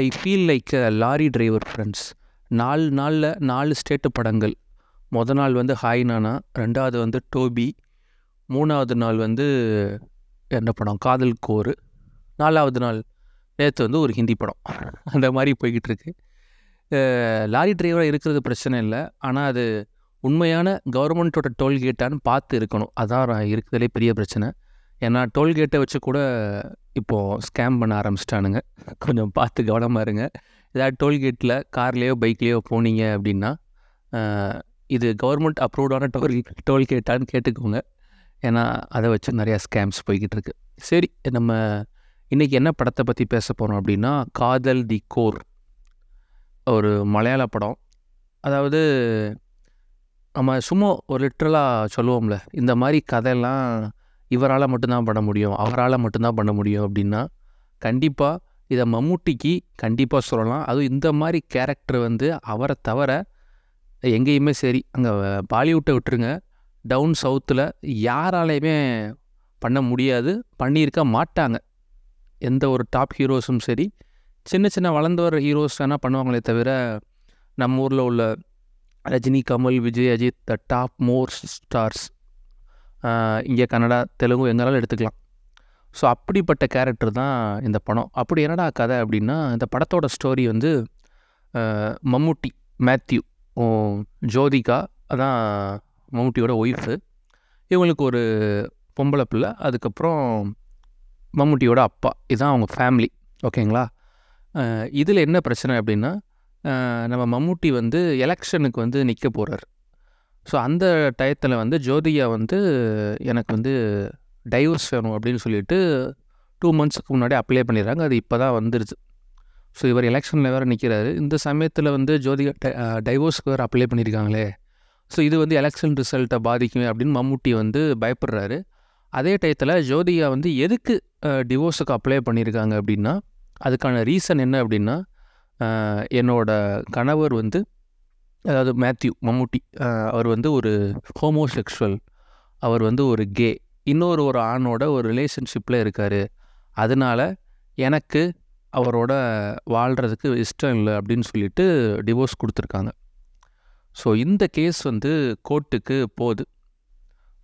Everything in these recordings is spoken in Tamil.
I feel like a lorry driver friends நாலு நாளில் நாலு ஸ்டேட்டு படங்கள். மொதல் நாள் வந்து ஹாய் நானா ரெண்டாவது வந்து டோபி மூணாவது நாள் வந்து என்ன படம்? காதல் கோரு நாலாவது நாள் நேற்று வந்து ஒரு ஹிந்தி படம். அந்த மாதிரி போய்கிட்டு இருக்கு. லாரி டிரைவராக இருக்கிறது பிரச்சனை இல்லை. ஆனால் அது உண்மையான கவர்மெண்ட்டோட டோல்கேட்டான்னு பார்த்து இருக்கணும். அதான் இருக்கிறதுலே பெரிய பிரச்சனை. ஏன்னா டோல்கேட்டை வச்சு கூட இப்போது ஸ்கேம் பண்ண ஆரம்பிச்சிட்டானுங்க. கொஞ்சம் பார்த்து கவனமாக இருங்க. ஏதாவது டோல்கேட்டில் கார்லேயோ பைக்லேயோ போனீங்க அப்படின்னா இது கவர்மெண்ட் அப்ரூவ்டான டோல் டோல்கேட்டான்னு கேட்டுக்கோங்க. ஏன்னா அதை வச்சு நிறையா ஸ்கேம்ஸ் போய்கிட்டு இருக்கு. சரி நம்ம இன்றைக்கி என்ன படத்தை பற்றி பேச போகிறோம் அப்படின்னா காதல் தி கோர். ஒரு மலையாள படம். அதாவது நம்ம சும்மா ஒரு லிட்ரலாக சொல்லுவோம்ல இந்த மாதிரி கதையெல்லாம் இவரால் மட்டும்தான் பண்ண முடியும் அவரால் மட்டும்தான் பண்ண முடியும் அப்படின்னா கண்டிப்பாக இதை மம்முட்டிக்கு கண்டிப்பாக சொல்லலாம். அதுவும் இந்த மாதிரி கேரக்டர் வந்து அவரை தவிர எங்கேயுமே சரி அங்கே பாலிவுட்டை விட்டுருங்க. டவுன் சவுத்தில் யாராலையுமே பண்ண முடியாது பண்ணியிருக்க மாட்டாங்க. எந்த ஒரு டாப் ஹீரோஸும் சரி சின்ன சின்ன வளர்ந்து வர ஹீரோஸ் வேணால் பண்ணுவாங்களே தவிர நம்ம ஊரில் உள்ள Rajini Kamal Vijay Ajith the top more stars இங்கே கன்னடா தெலுங்கு எங்களாலும் எடுத்துக்கலாம். ஸோ அப்படிப்பட்ட கேரக்டர் தான் இந்த படம். அப்படி என்னடா கதை அப்படின்னா இந்த படத்தோட ஸ்டோரி வந்து மம்முட்டி மேத்யூ ஜோதிகா அதான் மம்முட்டியோட ஒய்ஃபு இவங்களுக்கு ஒரு பொம்பளை பிள்ளை அதுக்கப்புறம் மம்முட்டியோட அப்பா. இதுதான் அவங்க ஃபேமிலி ஓகேங்களா இதில் என்ன பிரச்சனை அப்படின்னா நம்ம மம்முட்டி வந்து எலெக்ஷனுக்கு வந்து நிற்க போகிறார் ஸோ அந்த டயத்தில் வந்து ஜோதிகா வந்து எனக்கு வந்து டைவர்ஸ் வேணும் அப்படின்னு சொல்லிட்டு டூ மந்த்ஸ்க்கு முன்னாடி அப்ளை பண்ணிடுறாங்க. அது இப்போ தான் வந்துருச்சு. ஸோ இவர் எலெக்ஷனில் வேறு நிற்கிறாரு இந்த சமயத்தில் வந்து ஜோதிகா டைவோர்ஸ்க்கு வேறு அப்ளை பண்ணியிருக்காங்களே ஸோ இது வந்து எலெக்ஷன் ரிசல்ட்டை பாதிக்குமே அப்படின்னு மம்முட்டி வந்து பயப்படுறாரு. அதே டயத்தில் ஜோதிகா வந்து எதுக்கு டிவோர்ஸுக்கு அப்ளை பண்ணியிருக்காங்க அப்படின்னா அதுக்கான ரீசன் என்ன அப்படின்னா என்னோட கணவர் வந்து அதாவது மேத்யூ மம்முட்டி அவர் வந்து ஒரு ஹோமோசெக்ஷுவல் அவர் வந்து ஒரு கே. இன்னொரு ஒரு ஆணோட ஒரு ரிலேஷன்ஷிப்பில் இருக்கார். அதனால் எனக்கு அவரோட வாழ்கிறதுக்கு இஷ்டம் இல்லை அப்படின்னு சொல்லிட்டு டிவோர்ஸ் கொடுத்துருக்காங்க. ஸோ இந்த கேஸ் வந்து கோர்ட்டுக்கு போகுது.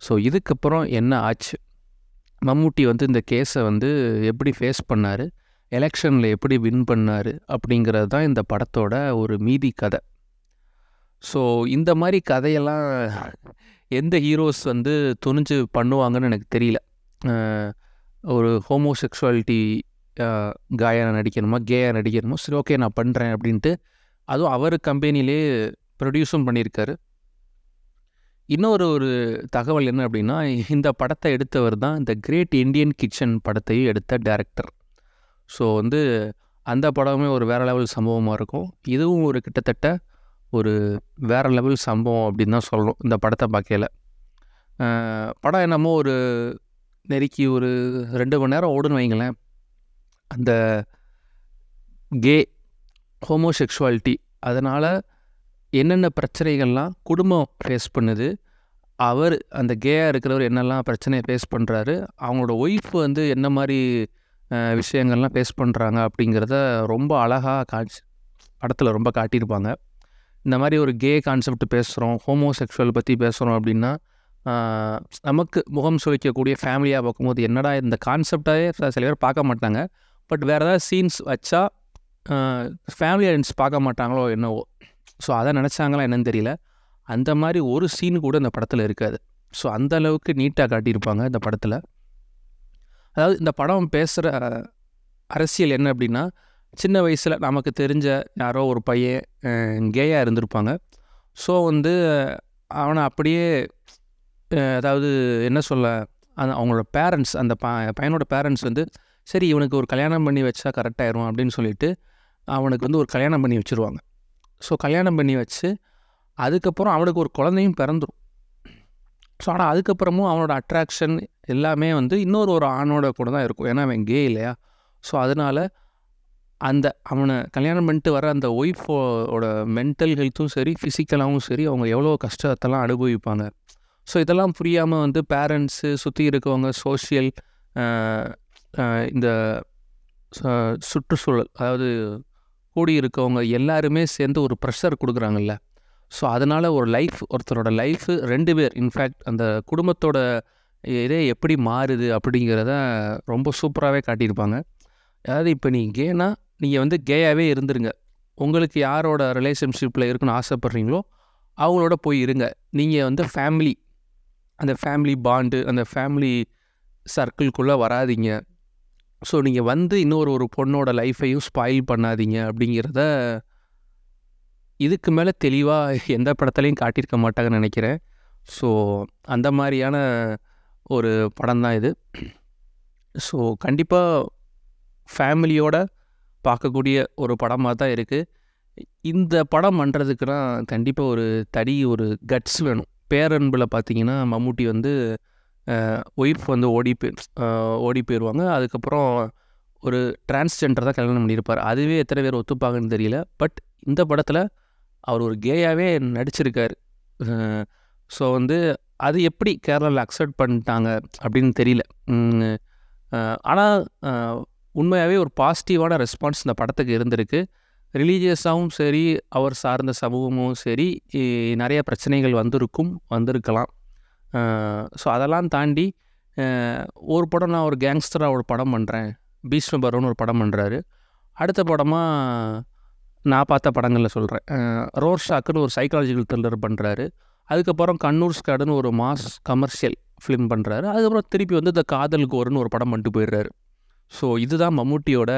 ஸோ இதுக்கப்புறம் என்ன ஆச்சு? மம்முட்டி வந்து இந்த கேஸை வந்து எப்படி ஃபேஸ் பண்ணார்? எலெக்ஷனில் எப்படி வின் பண்ணார்? அப்படிங்கிறது தான் இந்த படத்தோட ஒரு மீதி கதை. ஸோ இந்த மாதிரி கதையெல்லாம் எந்த ஹீரோஸ் வந்து துணிஞ்சு பண்ணுவாங்கன்னு எனக்கு தெரியல. ஒரு ஹோமோசெக்சுவாலிட்டி காயாக நடிக்கணுமா கேயாக நடிக்கணுமா சரி ஓகே நான் பண்ணுறேன் அப்படின்ட்டு அதுவும் அவர் கம்பெனிலே ப்ரொடியூஸும் பண்ணியிருக்காரு. இன்னொரு ஒரு தகவல் என்ன அப்படின்னா இந்த படத்தை எடுத்தவர் தான் இந்த கிரேட் இந்தியன் கிச்சன் படத்தையும் எடுத்த டேரக்டர் ஸோ வந்து அந்த படமே ஒரு வேறு லெவல் சம்பவமாக இருக்கும். இதுவும் ஒரு கிட்டத்தட்ட ஒரு வேறு லெவல் சம்பவம் அப்படின்னு தான் சொல்லணும் இந்த படத்தை பார்க்கையில. படம் என்னமோ ஒரு நெருக்கி ஒரு ரெண்டு மணி நேரம் ஓடுன்னு வைங்களேன். அந்த கே ஹோமோசெக்ஷுவாலிட்டி அதனால் என்னென்ன பிரச்சனைகள்லாம் குடும்பம் ஃபேஸ் பண்ணுது அவர் அந்த கேயாக இருக்கிறவர் என்னெல்லாம் பிரச்சனையை ஃபேஸ் பண்ணுறாரு அவங்களோட ஒய்ஃப் வந்து என்ன மாதிரி விஷயங்கள்லாம் ஃபேஸ் பண்ணுறாங்க அப்படிங்கிறத ரொம்ப அழகாக காட்சி படத்தில் ரொம்ப காட்டியிருப்பாங்க. இந்த மாதிரி ஒரு கே கான்செப்ட் பேசுகிறோம் ஹோமோசெக்ஷுவல் பற்றி பேசுகிறோம் அப்படின்னா நமக்கு முகம் சுழிக்கக்கூடிய ஃபேமிலியாக பார்க்கும்போது என்னடா இந்த கான்செப்டாகவே சில பேர் பார்க்க மாட்டாங்க. பட் வேறு ஏதாவது சீன்ஸ் வச்சா ஃபேமிலி ஆடியன்ஸ் பார்க்க மாட்டாங்களோ என்னவோ. ஸோ அதை நினச்சாங்களா என்னன்னு தெரியல. அந்த மாதிரி ஒரு சீன் கூட இந்த படத்தில் இருக்காது. ஸோ அந்த அளவுக்கு நீட்டாக காட்டியிருப்பாங்க இந்த படத்தில். அதாவது இந்த படம் பேசுகிற அரசியல் என்ன அப்படின்னா சின்ன வயசில் நமக்கு தெரிஞ்ச யாரோ ஒரு பையன் கேயாக இருந்திருப்பாங்க. ஸோ வந்து அவனை அப்படியே அதாவது என்ன சொல்ல அந்த அவங்களோட பேரண்ட்ஸ் அந்த ப பையனோட பேரண்ட்ஸ் வந்து சரி இவனுக்கு ஒரு கல்யாணம் பண்ணி வச்சா கரெக்டாயிரும் அப்படின்னு சொல்லிட்டு அவனுக்கு வந்து ஒரு கல்யாணம் பண்ணி வச்சுருவாங்க. ஸோ கல்யாணம் பண்ணி வச்சு அதுக்கப்புறம் அவனுக்கு ஒரு குழந்தையும் பிறந்துடும் ஸோ ஆனால் அதுக்கப்புறமும் அவனோட அட்ராக்ஷன் எல்லாமே வந்து இன்னொரு ஒரு ஆணோட கூட தான் இருக்கும். ஏன்னா அவன் கே இல்லையா? ஸோ அதனால் அந்த அவனை கல்யாணம் பண்ணிட்டு வர அந்த ஒய்ஃபோட மென்டல் ஹெல்த்தும் சரி ஃபிசிக்கலாகவும் சரி அவங்க எவ்வளோ கஷ்டத்தெல்லாம் அனுபவிப்பாங்க. ஸோ இதெல்லாம் புரியாமல் வந்து பேரண்ட்ஸு சுற்றி இருக்கவங்க சோஷியல் இந்த சுற்றுச்சூழல் அதாவது கூடி இருக்கவங்க எல்லாருமே சேர்ந்து ஒரு ப்ரெஷர் கொடுக்குறாங்கல்ல. ஸோ அதனால் ஒரு லைஃப் ஒருத்தரோட லைஃபு ரெண்டு பேர் இன்ஃபேக்ட் அந்த குடும்பத்தோட இதே எப்படி மாறுது அப்படிங்கிறத ரொம்ப சூப்பராகவே காட்டியிருப்பாங்க. அதாவது இப்போ நீ கேனா நீங்கள் வந்து கேயாகவே இருந்துருங்க. உங்களுக்கு யாரோட ரிலேஷன்ஷிப்பில் இருக்குன்னு ஆசைப்பட்றீங்களோ அவங்களோட போய் இருங்க. நீங்கள் வந்து ஃபேமிலி அந்த ஃபேமிலி பாண்டு அந்த ஃபேமிலி சர்க்கிள்குள்ளே வராதீங்க. ஸோ நீங்கள் வந்து இன்னொரு ஒரு பொண்ணோட லைஃப்பையும் ஸ்பாயில் பண்ணாதீங்க அப்படிங்கிறத இதுக்கு மேலே தெளிவாக எந்த படத்துலையும் காட்டியிருக்க மாட்டாங்கன்னு நினைக்கிறேன். ஸோ அந்த மாதிரியான ஒரு படம் தான் இது. ஸோ கண்டிப்பாக ஃபேமிலியோட பார்க்கக்கூடிய ஒரு படமாக தான் இருக்குது இந்த படம் பண்ணுறதுக்குனா கண்டிப்பாக ஒரு தடி ஒரு கட்ஸ் வேணும். பேரன்பில் பார்த்தீங்கன்னா மம்முட்டி வந்து ஒய்ஃப் வந்து ஓடி போய் ஓடி போயிடுவாங்க அதுக்கப்புறம் ஒரு டிரான்ஸ்ஜெண்டர் தான் கல்யாணம் பண்ணியிருப்பார். அதுவே எத்தனை பேர் ஒத்துப்பாங்கன்னு தெரியல. பட் இந்த படத்தில் அவர் ஒரு கேயாகவே நடிச்சிருக்கார். ஸோ வந்து அது எப்படி கேரளாவில் அக்செப்ட் பண்ணிட்டாங்க அப்படின்னு தெரியல. ஆனால் உண்மையாகவே ஒரு பாசிட்டிவான ரெஸ்பான்ஸ் இந்த படத்துக்கு இருந்திருக்கு. ரிலீஜியஸாகவும் சரி அவர் சார்ந்த சமூகமும் சரி நிறைய பிரச்சனைகள் வந்திருக்கும் வந்திருக்கலாம். ஸோ அதெல்லாம் தாண்டி ஒரு படம் நான் ஒரு கேங்ஸ்டராக ஒரு படம் பண்ணுறேன் பீஷ்மபரோன்னு ஒரு படம் பண்ணுறாரு அடுத்த படமாக நான் பார்த்த படங்களில் சொல்கிறேன் ரோர் ஷாக்குன்னு ஒரு சைக்காலஜிக்கல் த்ரில்லர் பண்ணுறாரு அதுக்கப்புறம் கண்ணூர் ஸ்காடுன்னு ஒரு மாஸ் கமர்ஷியல் ஃபிலிம் பண்ணுறாரு அதுக்கப்புறம் திருப்பி வந்து இந்த காதல் கோருன்னு ஒரு படம் பண்ணிட்டு போயிடுறாரு. ஸோ இதுதான் மம்முட்டியோட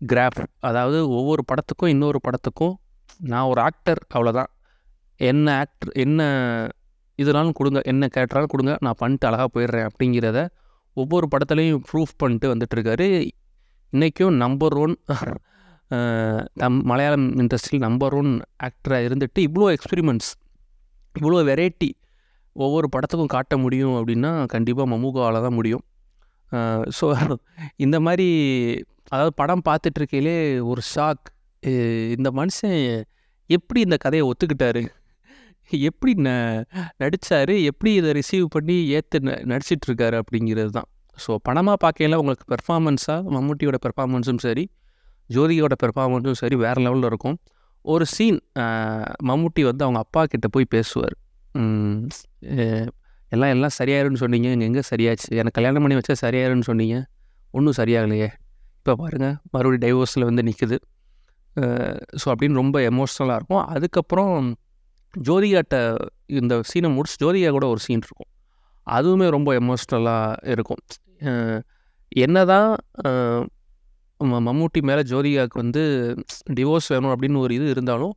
கிராஃப் அதாவது ஒவ்வொரு படத்துக்கும் இன்னொரு படத்துக்கும் நான் ஒரு ஆக்டர் அவ்வளோதான் என்ன ஆக்டர் என்ன இதனாலும் கொடுங்க என்ன கேட்டாலும் கொடுங்க நான் பண்ணிட்டு அழகாக போயிடுறேன் அப்படிங்கிறத ஒவ்வொரு படத்துலையும் ப்ரூஃப் பண்ணிட்டு வந்துட்டுருக்காரு இன்றைக்கும் நம்பர் ஒன் நம் மலையாளம் இண்டஸ்ட்ரியில் நம்பர் ஒன் ஆக்டராக இருந்துட்டு இவ்வளோ எக்ஸ்பிரிமெண்ட்ஸ் இவ்வளோ வெரைட்டி ஒவ்வொரு படத்துக்கும் காட்ட முடியும் அப்படின்னா கண்டிப்பாக மமுகாவில் தான் முடியும். ஸோ இந்த மாதிரி அதாவது படம் பார்த்துட்ருக்கையிலே ஒரு ஷாக் இந்த மனுஷன் எப்படி இந்த கதையை ஒத்துக்கிட்டாரு? எப்படி ந நடித்தார் எப்படி இதை ரிசீவ் பண்ணி ஏற்று ந நடிச்சிட்ருக்காரு அப்படிங்கிறது தான். ஸோ படமாக பார்க்கையில உங்களுக்கு பெர்ஃபார்மன்ஸாக மம்முட்டியோட பெர்ஃபார்மன்ஸும் சரி ஜோதியோட பெர்ஃபார்மன்ஸும் சரி வேறு லெவலில் இருக்கும். ஒரு சீன் மம்முட்டி வந்து அவங்க அப்பா கிட்ட போய் பேசுவார். எல்லாம் எல்லாம் சரியாயிருன்னு சொன்னீங்க. இங்கே எங்கே சரியாச்சு? எனக்கு கல்யாணம் பண்ணி வச்சா சரியாயிருன்னு சொன்னீங்க. ஒன்றும் சரியாகலையே. இப்போ பாருங்கள் மறுபடியும் டைவோர்ஸில் வந்து நிற்குது ஸோ அப்படின்னு ரொம்ப எமோஷ்னலாக இருக்கும். அதுக்கப்புறம் ஜோதிகாட்ட இந்த சீனை முடிச்சு ஜோதிகா கூட ஒரு சீன் இருக்கும். அதுவுமே ரொம்ப எமோஷ்னலாக இருக்கும். என்ன தான் மம்மூட்டி மேலே ஜோதிகாவுக்கு வந்து டிவோர்ஸ் வேணும் அப்படின்னு ஒரு இது இருந்தாலும்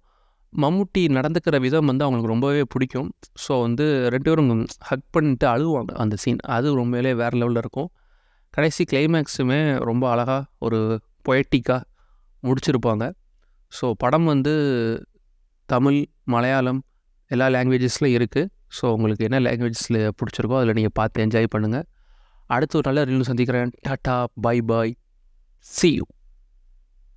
மம்முட்டி நடந்துக்கிற விதம் வந்து அவங்களுக்கு ரொம்பவே பிடிக்கும். ஸோ வந்து ரெண்டு பேரும் ஹக் பண்ணிட்டு அழுவாங்க அந்த சீன் அது ரொம்பவே வேறு லெவலில் இருக்கும். கடைசி கிளைமேக்ஸுமே ரொம்ப அழகாக ஒரு பொயட்டிக்காக முடிச்சிருப்பாங்க. ஸோ படம் வந்து தமிழ் மலையாளம் எல்லா லாங்குவேஜஸ்லையும் இருக்குது ஸோ உங்களுக்கு என்ன லாங்குவேஜஸில் பிடிச்சிருக்கோ அதில் நீங்கள் பார்த்து என்ஜாய் பண்ணுங்கள் அடுத்து ஒரு நல்ல ரிவ்யூ சந்திக்கிறேன். Tata bye bye see you